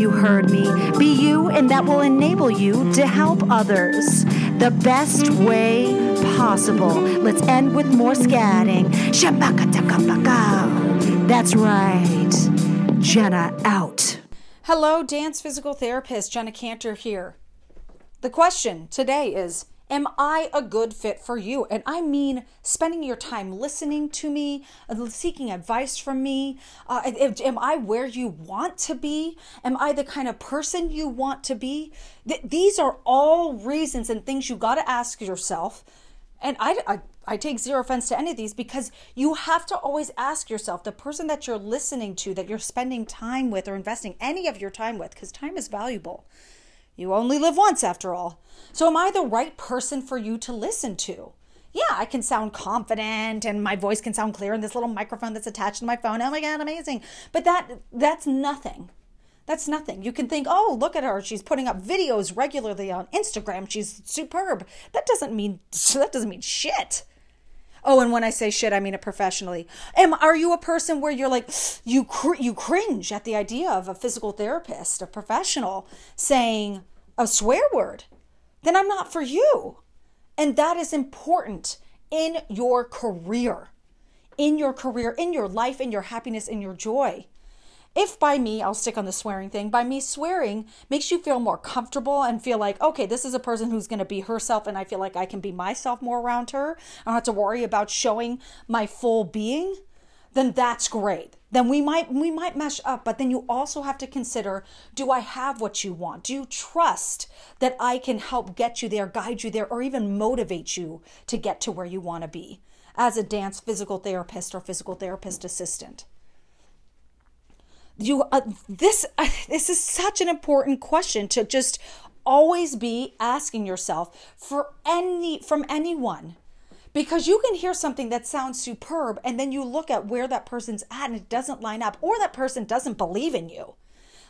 You heard me. Be you, and that will enable you to help others the best way possible. Let's end with more scatting. That's right. Jenna out. Hello, dance physical therapist Jenna Kantor here. The question today is Am I a good fit for you? And I mean spending your time listening to me, uh, seeking advice from me. Uh, am I where you want to be? Am I the kind of person you want to be? Th- these are all reasons and things you got to ask yourself. And I, I, I take zero offense to any of these because you have to always ask yourself the person that you're listening to, that you're spending time with or investing any of your time with, because time is valuable. You only live once, after all. So, am I the right person for you to listen to? Yeah, I can sound confident and my voice can sound clear in this little microphone that's attached to my phone. Oh my God, amazing. But that that's nothing. That's nothing. You can think, oh, look at her. She's putting up videos regularly on Instagram. She's superb. That doesn't mean that doesn't mean shit. Oh, and when I say shit, I mean it professionally. Am are you a person where you're like you cr- you cringe at the idea of a physical therapist, a professional saying a swear word? Then I'm not for you. And that is important in your career. In your career, in your life, in your happiness, in your joy. If by me, I'll stick on the swearing thing, by me swearing makes you feel more comfortable and feel like, okay, this is a person who's going to be herself and I feel like I can be myself more around her. I don't have to worry about showing my full being, then that's great. Then we might we might mesh up, but then you also have to consider, do I have what you want? Do you trust that I can help get you there, guide you there or even motivate you to get to where you want to be as a dance physical therapist or physical therapist assistant? you uh, this uh, this is such an important question to just always be asking yourself for any from anyone because you can hear something that sounds superb and then you look at where that person's at and it doesn't line up or that person doesn't believe in you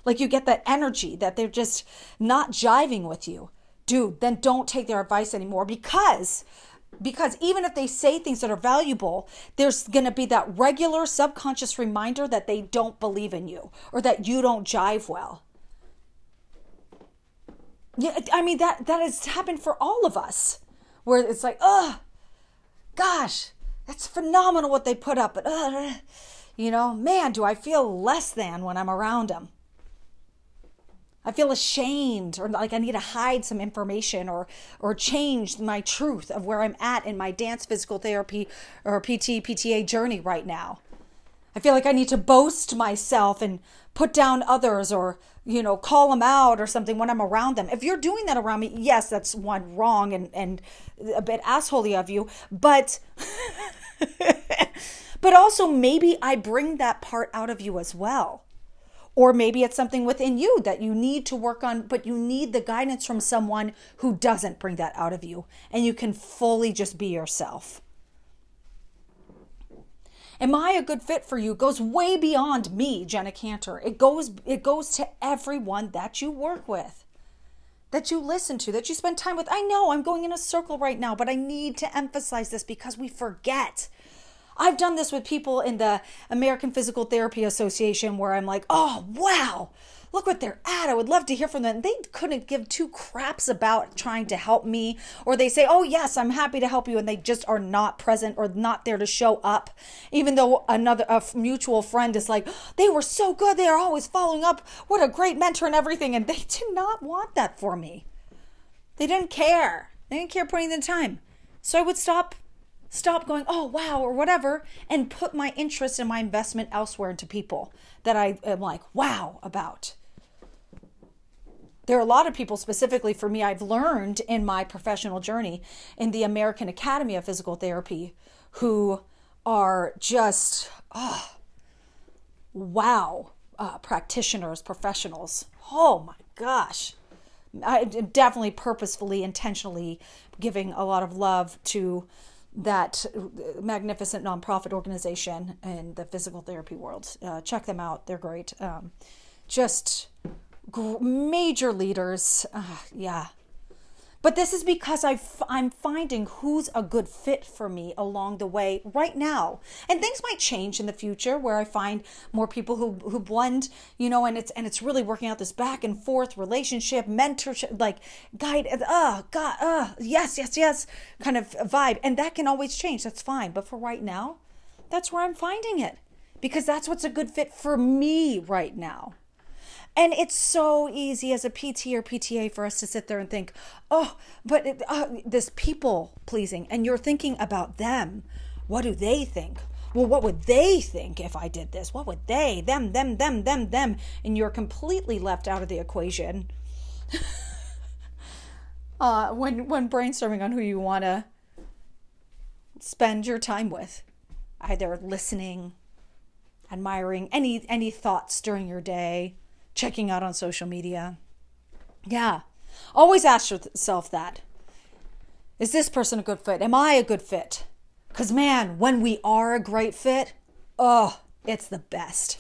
like you get that energy that they're just not jiving with you dude then don't take their advice anymore because because even if they say things that are valuable, there's going to be that regular subconscious reminder that they don't believe in you or that you don't jive well. Yeah, I mean that that has happened for all of us, where it's like, oh, gosh, that's phenomenal what they put up, but uh, you know, man, do I feel less than when I'm around them. I feel ashamed or like I need to hide some information or or change my truth of where I'm at in my dance physical therapy or PT PTA journey right now. I feel like I need to boast myself and put down others or you know call them out or something when I'm around them. If you're doing that around me, yes, that's one wrong and and a bit assholey of you, but but also maybe I bring that part out of you as well. Or maybe it's something within you that you need to work on, but you need the guidance from someone who doesn't bring that out of you and you can fully just be yourself. Am I a good fit for you goes way beyond me, Jenna Kantor. It goes it goes to everyone that you work with. That you listen to, that you spend time with. I know I'm going in a circle right now, but I need to emphasize this because we forget I've done this with people in the American Physical Therapy Association where I'm like, oh, wow, look what they're at. I would love to hear from them. They couldn't give two craps about trying to help me. Or they say, oh, yes, I'm happy to help you. And they just are not present or not there to show up. Even though another a mutual friend is like, they were so good. They are always following up. What a great mentor and everything. And they did not want that for me. They didn't care. They didn't care putting in the time. So I would stop stop going, oh wow, or whatever, and put my interest and my investment elsewhere into people that I am like, wow, about. There are a lot of people, specifically for me, I've learned in my professional journey in the American Academy of Physical Therapy who are just, oh, wow, uh, practitioners, professionals. Oh my gosh. I definitely purposefully, intentionally giving a lot of love to that magnificent nonprofit organization in the physical therapy world. Uh, check them out; they're great. Um, just gr- major leaders. Uh, yeah, but this is because i f- I'm finding who's a good fit for me along the way right now. And things might change in the future where I find more people who, who blend, you know, and it's and it's really working out this back and forth relationship, mentorship, like guide, uh, God, uh, yes, yes, yes, kind of vibe. And that can always change. That's fine. But for right now, that's where I'm finding it because that's what's a good fit for me right now. And it's so easy as a PT or PTA for us to sit there and think, oh, but it, uh, this people pleasing, and you're thinking about them. What do they think? Well, what would they think if I did this? What would they, them, them, them, them, them? And you're completely left out of the equation. uh, when when brainstorming on who you want to spend your time with, either listening, admiring any any thoughts during your day, checking out on social media. Yeah. Always ask yourself that. Is this person a good fit? Am I a good fit? Because, man, when we are a great fit, oh, it's the best.